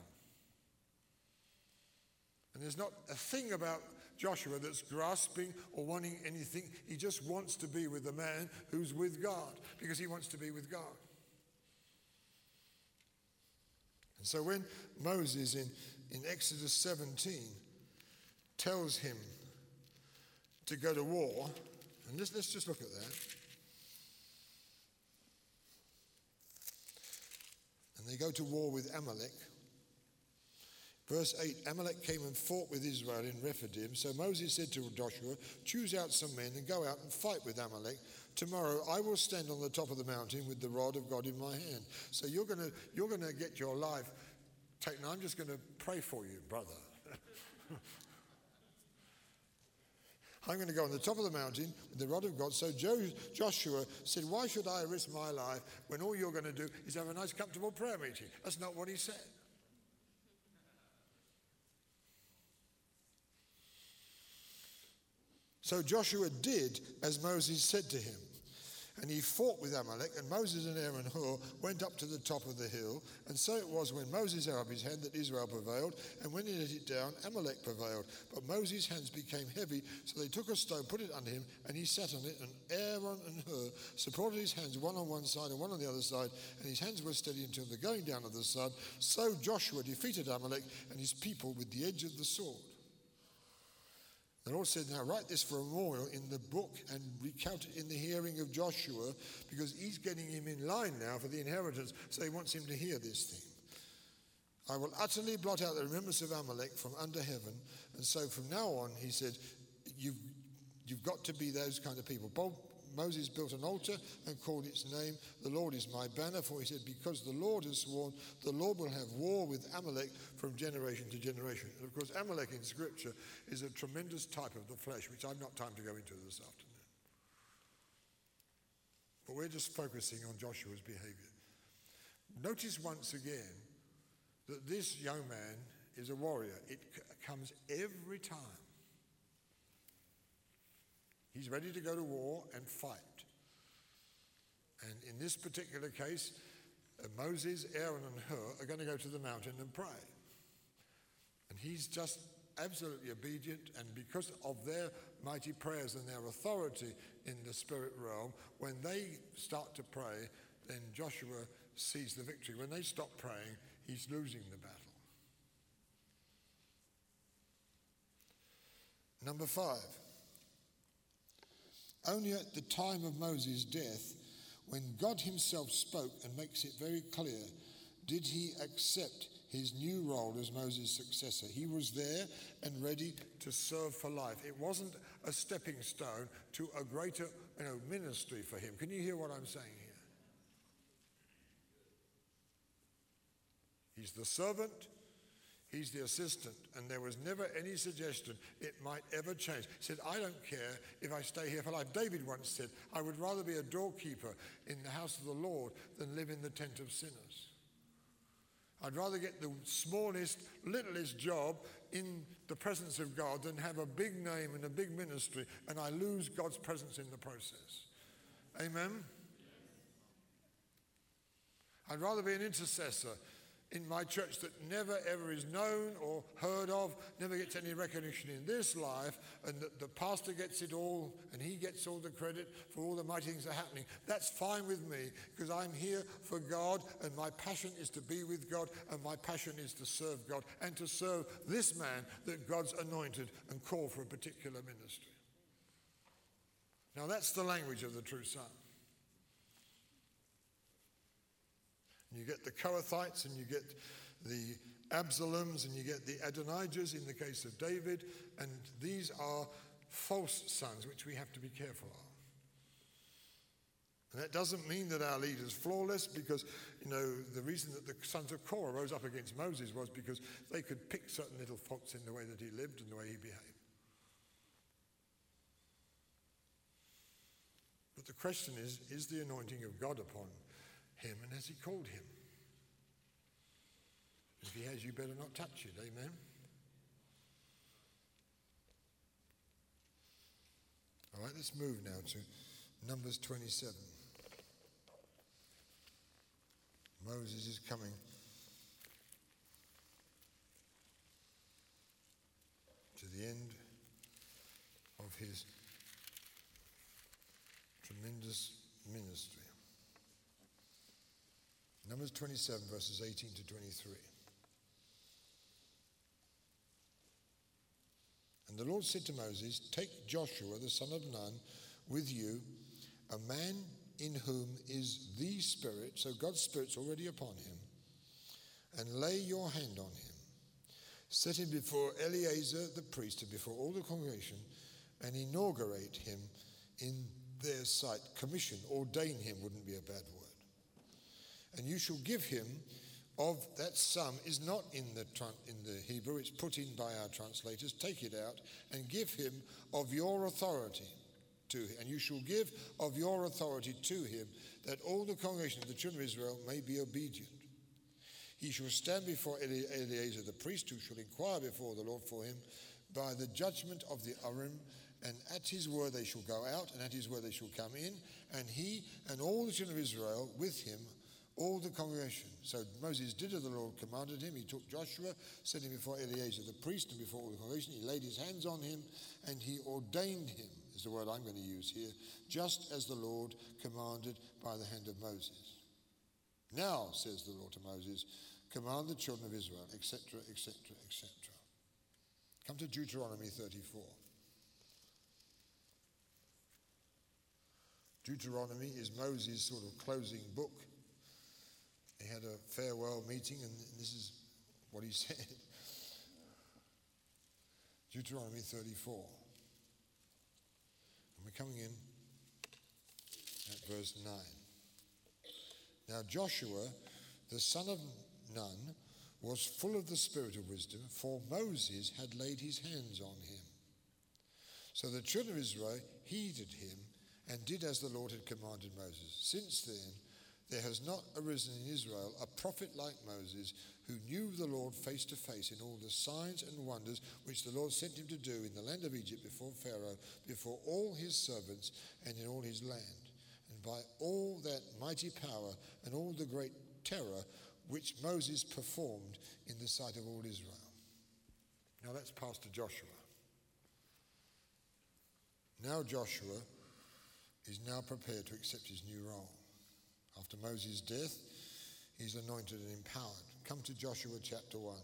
[SPEAKER 1] And there's not a thing about Joshua that's grasping or wanting anything. He just wants to be with the man who's with God because he wants to be with God. And so when Moses in, in Exodus 17 tells him to go to war, and let's, let's just look at that. And they go to war with Amalek. Verse 8 Amalek came and fought with Israel in Rephidim. So Moses said to Joshua, Choose out some men and go out and fight with Amalek. Tomorrow I will stand on the top of the mountain with the rod of God in my hand. So you're going you're going to get your life taken. I'm just going to pray for you, brother. I'm going to go on the top of the mountain with the rod of God. So Joshua said, Why should I risk my life when all you're going to do is have a nice, comfortable prayer meeting? That's not what he said. So Joshua did as Moses said to him. And he fought with Amalek, and Moses and Aaron Hur went up to the top of the hill. And so it was when Moses held up his hand that Israel prevailed, and when he let it down, Amalek prevailed. But Moses' hands became heavy, so they took a stone, put it under him, and he sat on it. And Aaron and Hur supported his hands one on one side and one on the other side, and his hands were steady until the going down of the sun. So Joshua defeated Amalek and his people with the edge of the sword. The Lord said, Now write this for a memorial in the book and recount it in the hearing of Joshua because he's getting him in line now for the inheritance. So he wants him to hear this thing. I will utterly blot out the remembrance of Amalek from under heaven. And so from now on, he said, You've, you've got to be those kind of people. Bob Moses built an altar and called its name, The Lord is my banner. For he said, Because the Lord has sworn, the Lord will have war with Amalek from generation to generation. And of course, Amalek in Scripture is a tremendous type of the flesh, which I've not time to go into this afternoon. But we're just focusing on Joshua's behavior. Notice once again that this young man is a warrior. It comes every time. He's ready to go to war and fight. And in this particular case, uh, Moses, Aaron, and Hur are going to go to the mountain and pray. And he's just absolutely obedient, and because of their mighty prayers and their authority in the spirit realm, when they start to pray, then Joshua sees the victory. When they stop praying, he's losing the battle. Number five. Only at the time of Moses' death, when God himself spoke and makes it very clear, did he accept his new role as Moses' successor. He was there and ready to serve for life. It wasn't a stepping stone to a greater you know, ministry for him. Can you hear what I'm saying here? He's the servant, he's the assistant, and there was never any suggestion it might ever change. He said, I don't care if I stay here for life. David once said, I would rather be a doorkeeper in the house of the Lord than live in the tent of sinners. I'd rather get the smallest, littlest job in the presence of God than have a big name and a big ministry and I lose God's presence in the process. Amen? I'd rather be an intercessor in my church that never ever is known or heard of, never gets any recognition in this life, and that the pastor gets it all and he gets all the credit for all the mighty things that are happening. That's fine with me because I'm here for God and my passion is to be with God and my passion is to serve God and to serve this man that God's anointed and called for a particular ministry. Now that's the language of the true son. You get the Kohathites and you get the Absaloms and you get the Adonijahs in the case of David. And these are false sons, which we have to be careful of. And that doesn't mean that our leader's flawless because, you know, the reason that the sons of Korah rose up against Moses was because they could pick certain little faults in the way that he lived and the way he behaved. But the question is is the anointing of God upon him and has he called him? If he has, you better not touch it. Amen. All right, let's move now to Numbers 27. Moses is coming. To the end of his tremendous ministry. Numbers 27, verses 18 to 23. And the Lord said to Moses, Take Joshua the son of Nun with you, a man in whom is the Spirit, so God's Spirit's already upon him, and lay your hand on him. Set him before Eleazar the priest and before all the congregation, and inaugurate him in their sight. Commission, ordain him wouldn't be a bad word and you shall give him of that sum is not in the, in the Hebrew, it's put in by our translators. Take it out and give him of your authority to him. And you shall give of your authority to him, that all the congregation of the children of Israel may be obedient. He shall stand before Eleazar the priest, who shall inquire before the Lord for him by the judgment of the Urim, and at his word they shall go out, and at his word they shall come in, and he and all the children of Israel with him all the congregation. So Moses did as the Lord commanded him. He took Joshua, set him before Eleazar the priest and before all the congregation. He laid his hands on him and he ordained him, is the word I'm going to use here, just as the Lord commanded by the hand of Moses. Now, says the Lord to Moses, command the children of Israel, etc., etc., etc. Come to Deuteronomy 34. Deuteronomy is Moses' sort of closing book he had a farewell meeting, and this is what he said Deuteronomy 34. And we're coming in at verse 9. Now, Joshua, the son of Nun, was full of the spirit of wisdom, for Moses had laid his hands on him. So the children of Israel heeded him and did as the Lord had commanded Moses. Since then, there has not arisen in Israel a prophet like Moses who knew the Lord face to face in all the signs and wonders which the Lord sent him to do in the land of Egypt before Pharaoh, before all his servants, and in all his land, and by all that mighty power and all the great terror which Moses performed in the sight of all Israel. Now that's Pastor Joshua. Now Joshua is now prepared to accept his new role. After Moses' death, he's anointed and empowered. Come to Joshua chapter 1.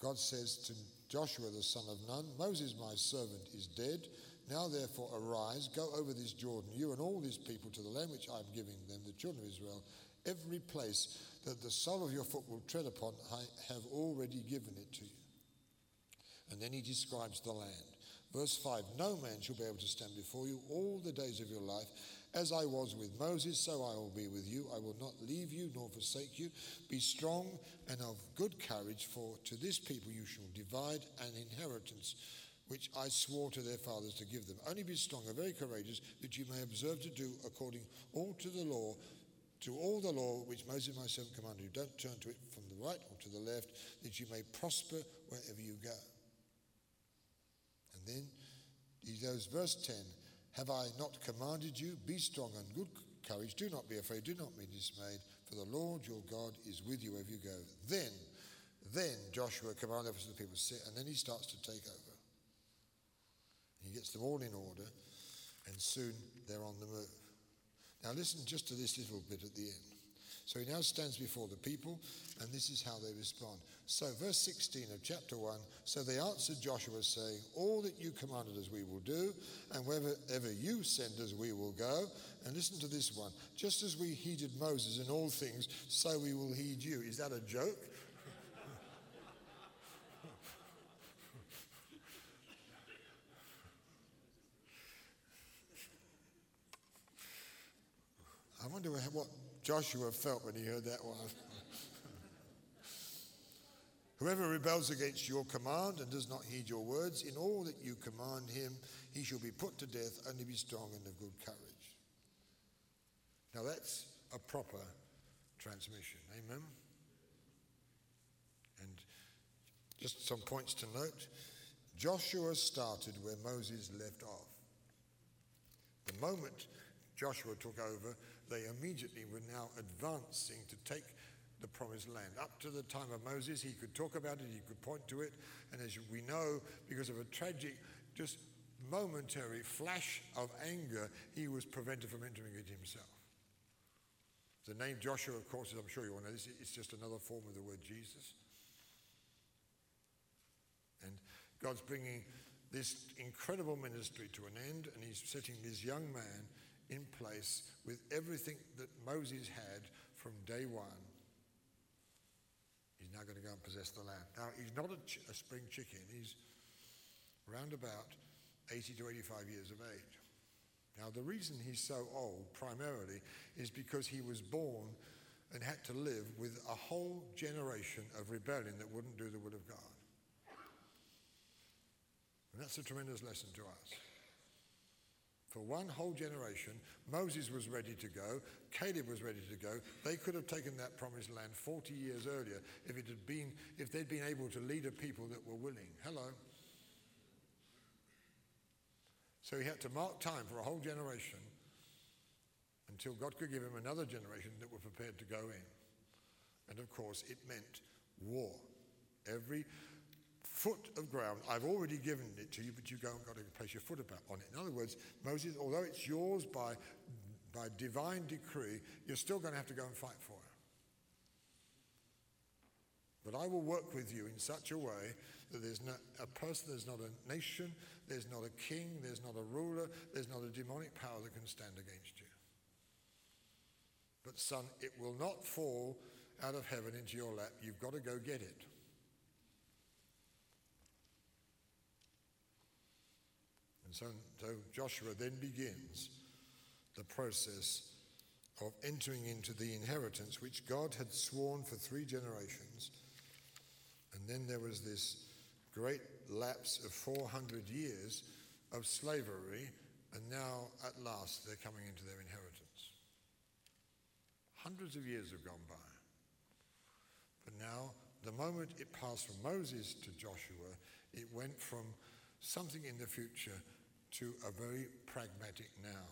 [SPEAKER 1] God says to Joshua the son of Nun, Moses my servant is dead. Now therefore arise, go over this Jordan, you and all these people, to the land which I am giving them, the children of Israel. Every place that the sole of your foot will tread upon, I have already given it to you. And then he describes the land. Verse 5 No man shall be able to stand before you all the days of your life. As I was with Moses, so I will be with you. I will not leave you nor forsake you. Be strong and of good courage, for to this people you shall divide an inheritance which I swore to their fathers to give them. Only be strong and very courageous, that you may observe to do according all to the law, to all the law which Moses my servant commanded you. Don't turn to it from the right or to the left, that you may prosper wherever you go. And then he goes, verse 10 Have I not commanded you? Be strong and good courage. Do not be afraid. Do not be dismayed, for the Lord your God is with you wherever you go. Then, then Joshua commanded the people to sit, and then he starts to take over. He gets them all in order, and soon they're on the move. Now, listen just to this little bit at the end. So he now stands before the people, and this is how they respond. So, verse 16 of chapter 1 So they answered Joshua, saying, All that you commanded us we will do, and wherever you send us we will go. And listen to this one Just as we heeded Moses in all things, so we will heed you. Is that a joke? I wonder what Joshua felt when he heard that one. Whoever rebels against your command and does not heed your words, in all that you command him, he shall be put to death, only be strong and of good courage. Now that's a proper transmission. Amen? And just some points to note. Joshua started where Moses left off. The moment Joshua took over, they immediately were now advancing to take the promised land. Up to the time of Moses, he could talk about it, he could point to it, and as we know, because of a tragic, just momentary flash of anger, he was prevented from entering it himself. The name Joshua, of course, as I'm sure you all know, this it's just another form of the word Jesus. And God's bringing this incredible ministry to an end, and he's setting this young man in place with everything that Moses had from day one. He's now going to go and possess the land. Now, he's not a, ch- a spring chicken. He's around about 80 to 85 years of age. Now, the reason he's so old, primarily, is because he was born and had to live with a whole generation of rebellion that wouldn't do the will of God. And that's a tremendous lesson to us. For one whole generation, Moses was ready to go, Caleb was ready to go. They could have taken that promised land 40 years earlier if it had been if they'd been able to lead a people that were willing. Hello. So he had to mark time for a whole generation until God could give him another generation that were prepared to go in. And of course, it meant war. Every foot of ground, I've already given it to you, but you go and got to place your foot about on it. In other words, Moses, although it's yours by, by divine decree, you're still going to have to go and fight for it. But I will work with you in such a way that there's not a person, there's not a nation, there's not a king, there's not a ruler, there's not a demonic power that can stand against you. But, son, it will not fall out of heaven into your lap. You've got to go get it. And so, so Joshua then begins the process of entering into the inheritance which God had sworn for three generations. And then there was this great lapse of 400 years of slavery, and now at last they're coming into their inheritance. Hundreds of years have gone by. But now, the moment it passed from Moses to Joshua, it went from something in the future to a very pragmatic now.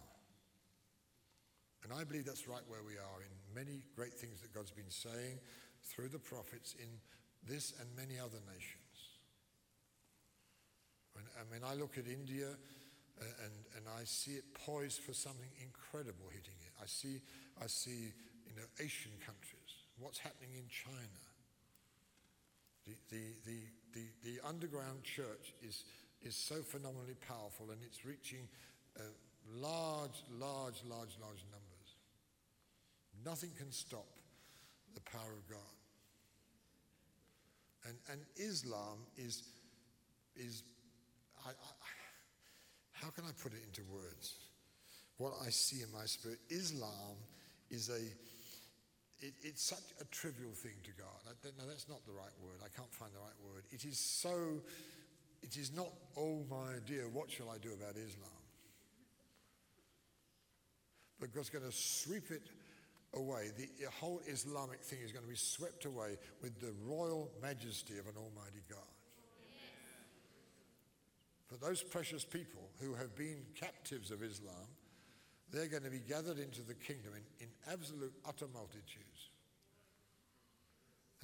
[SPEAKER 1] And I believe that's right where we are in many great things that God's been saying through the prophets in this and many other nations. When, I mean, I look at India uh, and, and I see it poised for something incredible hitting it. I see, I see you know, Asian countries, what's happening in China. The, the, the, the, the underground church is, is so phenomenally powerful and it's reaching uh, large, large, large, large numbers. Nothing can stop the power of God. And, and Islam is, is I, I, how can I put it into words? What I see in my spirit, Islam is a, it, it's such a trivial thing to God. I, no, that's not the right word. I can't find the right word. It is so, it is not, oh my dear, what shall I do about Islam? But God's going to sweep it away. The whole Islamic thing is going to be swept away with the royal majesty of an Almighty God. For those precious people who have been captives of Islam, they're going to be gathered into the kingdom in, in absolute utter multitudes.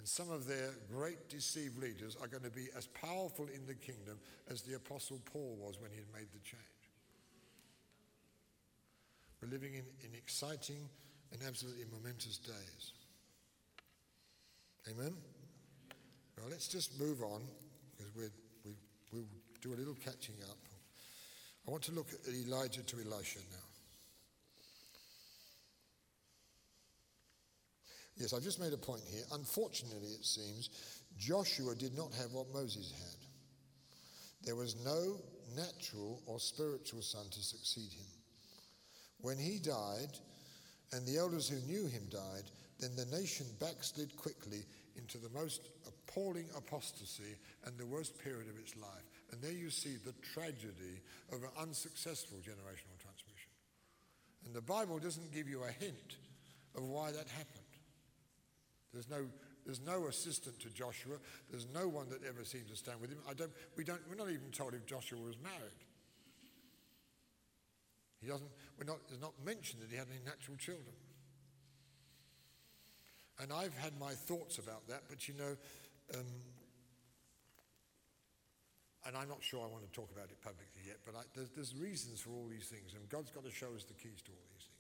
[SPEAKER 1] And some of their great deceived leaders are going to be as powerful in the kingdom as the Apostle Paul was when he made the change. We're living in, in exciting and absolutely momentous days. Amen? Well, let's just move on because we we, we'll do a little catching up. I want to look at Elijah to Elisha now. Yes, I've just made a point here. Unfortunately, it seems, Joshua did not have what Moses had. There was no natural or spiritual son to succeed him. When he died, and the elders who knew him died, then the nation backslid quickly into the most appalling apostasy and the worst period of its life. And there you see the tragedy of an unsuccessful generational transmission. And the Bible doesn't give you a hint of why that happened. There's no, there's no assistant to Joshua. There's no one that ever seemed to stand with him. I don't, we don't, we're not even told if Joshua was married. He doesn't, we're not, it's not mentioned that he had any natural children. And I've had my thoughts about that, but you know, um, and I'm not sure I want to talk about it publicly yet, but I, there's, there's reasons for all these things, and God's got to show us the keys to all these things.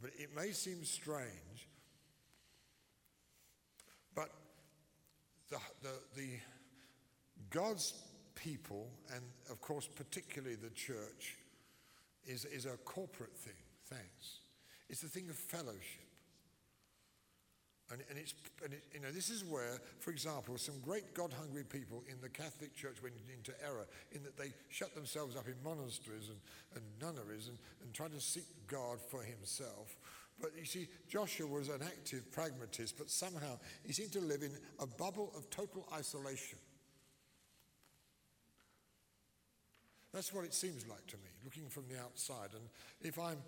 [SPEAKER 1] But it may seem strange, but the, the, the God's people, and of course, particularly the church, is, is a corporate thing, thanks. It's a thing of fellowship. And, and, it's, and it, you know, this is where, for example, some great God hungry people in the Catholic Church went into error in that they shut themselves up in monasteries and, and nunneries and, and tried to seek God for himself. But you see, Joshua was an active pragmatist, but somehow he seemed to live in a bubble of total isolation. That's what it seems like to me, looking from the outside. And if I'm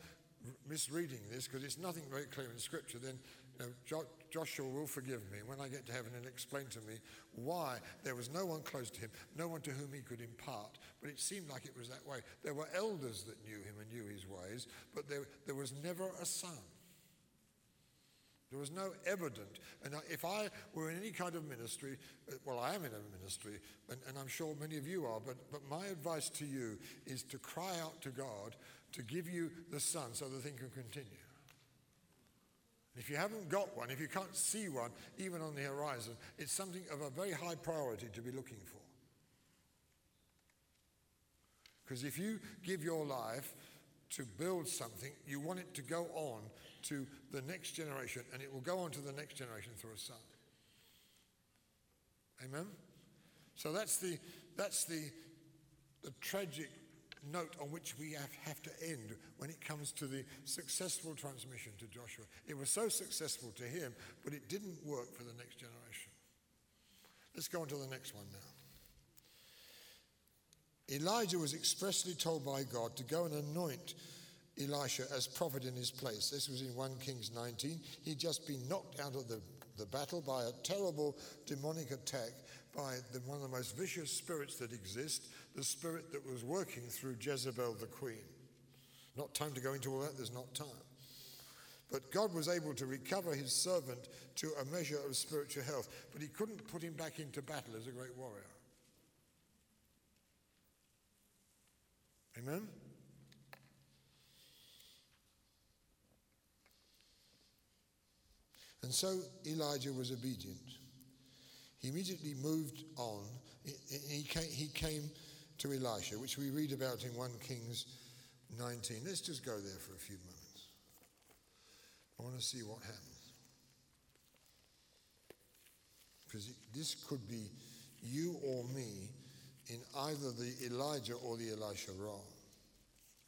[SPEAKER 1] misreading this, because it's nothing very clear in Scripture, then you know, jo- Joshua will forgive me when I get to heaven and explain to me why there was no one close to him, no one to whom he could impart. But it seemed like it was that way. There were elders that knew him and knew his ways, but there, there was never a son. There was no evident. And if I were in any kind of ministry, uh, well, I am in a ministry, and, and, I'm sure many of you are, but, but my advice to you is to cry out to God to give you the Son so the thing can continue. And if you haven't got one, if you can't see one, even on the horizon, it's something of a very high priority to be looking for. Because if you give your life to build something, you want it to go on to the next generation, and it will go on to the next generation through a son. Amen? So that's the, that's the, the tragic note on which we have, have to end when it comes to the successful transmission to Joshua. It was so successful to him, but it didn't work for the next generation. Let's go on to the next one now. Elijah was expressly told by God to go and anoint Elisha as prophet in his place. This was in 1 Kings 19. He'd just been knocked out of the, the battle by a terrible demonic attack by the, one of the most vicious spirits that exist, the spirit that was working through Jezebel the queen. Not time to go into all that, there's not time. But God was able to recover his servant to a measure of spiritual health, but he couldn't put him back into battle as a great warrior. Amen? And so Elijah was obedient. He immediately moved on. He came, to Elisha, which we read about in 1 Kings 19. Let's just go there for a few moments. I want to see what happens. Because this could be you or me in either the Elijah or the Elisha role.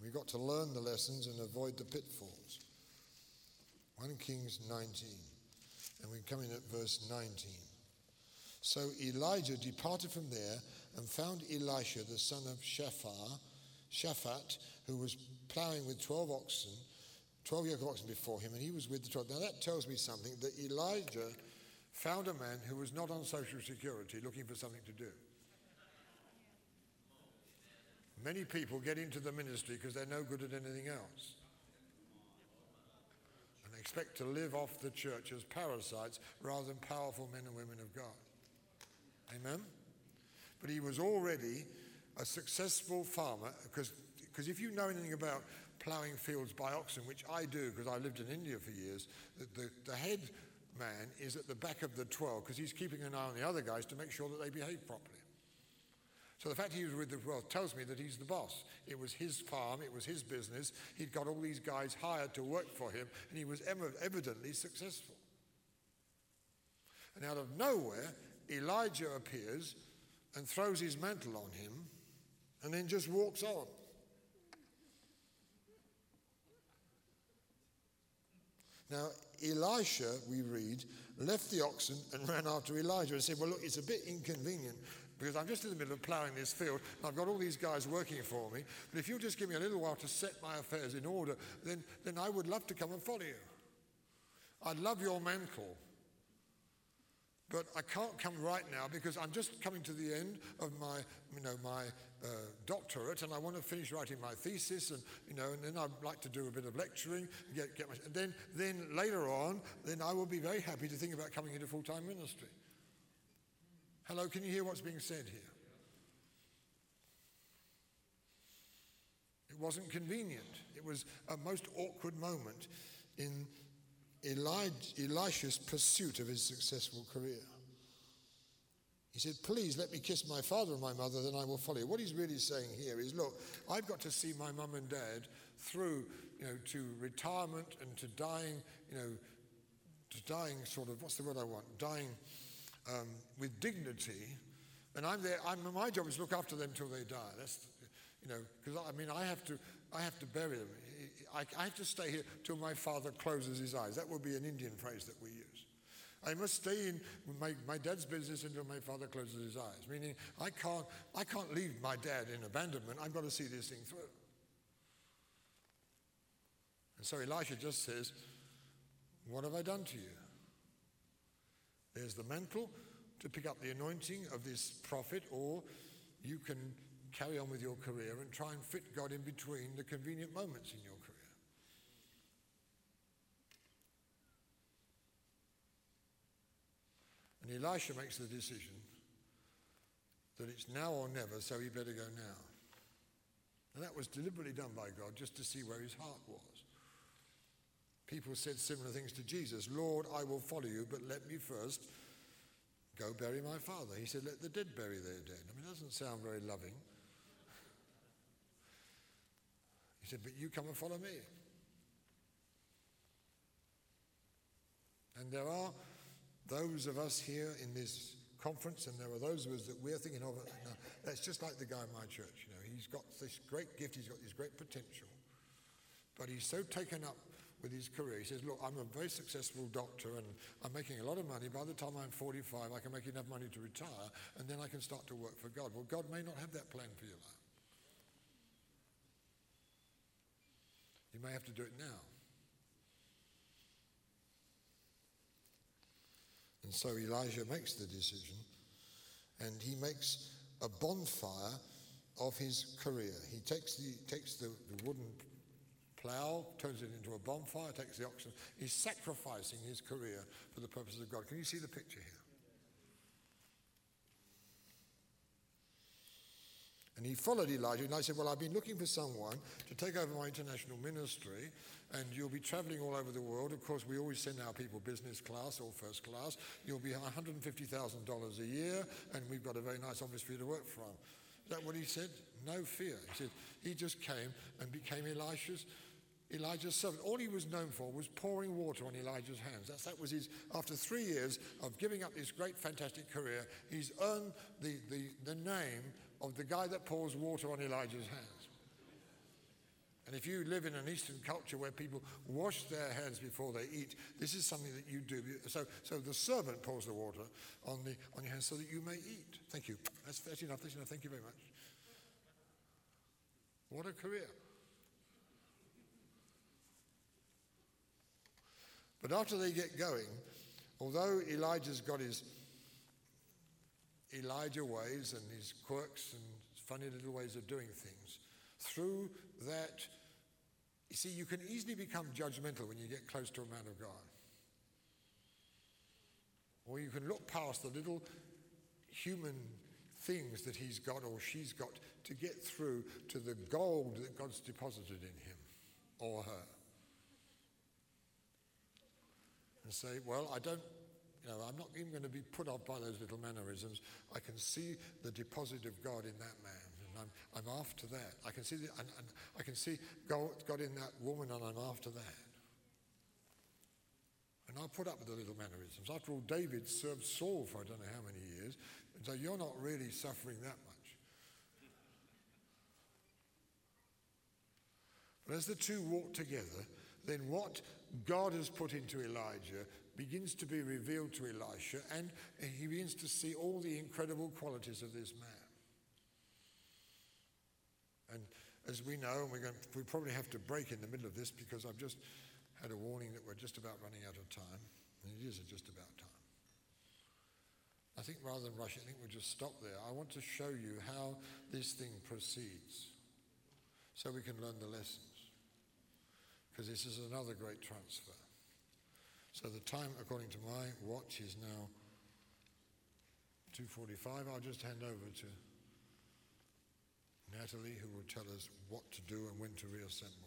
[SPEAKER 1] We've got to learn the lessons and avoid the pitfalls. 1 Kings 19. And we come in at verse 19. So Elijah departed from there and found Elisha, the son of Shaphat, Shaphat, who was plowing with 12 oxen, 12 yoke of oxen before him, and he was with the 12. Now that tells me something that Elijah found a man who was not on Social Security looking for something to do. Many people get into the ministry because they're no good at anything else expect to live off the church as parasites rather than powerful men and women of God. Amen? But he was already a successful farmer because if you know anything about ploughing fields by oxen, which I do because I lived in India for years, the, the, the head man is at the back of the 12 because he's keeping an eye on the other guys to make sure that they behave properly. So the fact he was with the wealth tells me that he's the boss. It was his farm, it was his business. He'd got all these guys hired to work for him, and he was evidently successful. And out of nowhere, Elijah appears and throws his mantle on him and then just walks on. Now, Elisha, we read, left the oxen and ran after Elijah and said, Well, look, it's a bit inconvenient because I'm just in the middle of ploughing this field and I've got all these guys working for me. But if you'll just give me a little while to set my affairs in order, then, then I would love to come and follow you. I'd love your mantle. But I can't come right now because I'm just coming to the end of my, you know, my uh, doctorate and I want to finish writing my thesis and, you know, and then I'd like to do a bit of lecturing. Get, get my, and then, then later on, then I will be very happy to think about coming into full-time ministry. Hello, can you hear what's being said here? It wasn't convenient. It was a most awkward moment in Elisha's pursuit of his successful career. He said, Please let me kiss my father and my mother, then I will follow you. What he's really saying here is, Look, I've got to see my mum and dad through, you know, to retirement and to dying, you know, to dying sort of, what's the word I want? Dying um, with dignity, and I'm there. I'm, my job is to look after them till they die. That's, you know, because I mean, I have to, I have to bury them. I, I have to stay here till my father closes his eyes. That would be an Indian phrase that we use. I must stay in my, my dad's business until my father closes his eyes. Meaning, I can't, I can't leave my dad in abandonment. I've got to see this thing through. And so Elisha just says, What have I done to you? There's the mantle to pick up the anointing of this prophet, or you can carry on with your career and try and fit God in between the convenient moments in your career. And Elisha makes the decision that it's now or never, so he better go now. And that was deliberately done by God just to see where his heart was. People said similar things to Jesus Lord, I will follow you, but let me first go bury my father. He said, Let the dead bury their dead. I mean, it doesn't sound very loving. He said, But you come and follow me. And there are those of us here in this conference, and there are those of us that we're thinking of. That's just like the guy in my church. You know, he's got this great gift, he's got this great potential, but he's so taken up with his career. He says, Look, I'm a very successful doctor and I'm making a lot of money. By the time I'm 45, I can make enough money to retire and then I can start to work for God. Well, God may not have that plan for your life. He may have to do it now. And so Elijah makes the decision and he makes a bonfire of his career. He takes the, takes the, the wooden plow, turns it into a bonfire, takes the oxen. He's sacrificing his career for the purposes of God. Can you see the picture here? And he followed Elijah, and I said, Well, I've been looking for someone to take over my international ministry, and you'll be traveling all over the world. Of course, we always send our people business class or first class. You'll be $150,000 a year, and we've got a very nice office for you to work from. Is that what he said? No fear. He said, He just came and became Elisha's. Elijah's servant. All he was known for was pouring water on Elijah's hands. That's, that was his, after three years of giving up this great, fantastic career, he's earned the, the, the name of the guy that pours water on Elijah's hands. And if you live in an Eastern culture where people wash their hands before they eat, this is something that you do. So, so the servant pours the water on, the, on your hands so that you may eat. Thank you. That's, that's enough. That's enough. Thank you very much. What a career. But after they get going, although Elijah's got his Elijah ways and his quirks and funny little ways of doing things. Through that, you see, you can easily become judgmental when you get close to a man of God. Or you can look past the little human things that he's got or she's got to get through to the gold that God's deposited in him or her. And say, well, I don't you know, I'm not even going to be put off by those little mannerisms. I can see the deposit of God in that man, and I'm, I'm after that. I can see the, and, and I can see God, God in that woman, and I'm after that. And I'll put up with the little mannerisms. After all, David served Saul for I don't know how many years, and so you're not really suffering that much. But as the two walked together, then what God has put into Elijah begins to be revealed to Elisha, and he begins to see all the incredible qualities of this man. And as we know, and we're going, we probably have to break in the middle of this because I've just had a warning that we're just about running out of time, and it is just about time. I think rather than rush, I think we'll just stop there. I want to show you how this thing proceeds so we can learn the lessons. Because this is another great transfer. So the time, according to my watch, is now 2.45. I'll just hand over to Natalie, who will tell us what to do and when to reassemble.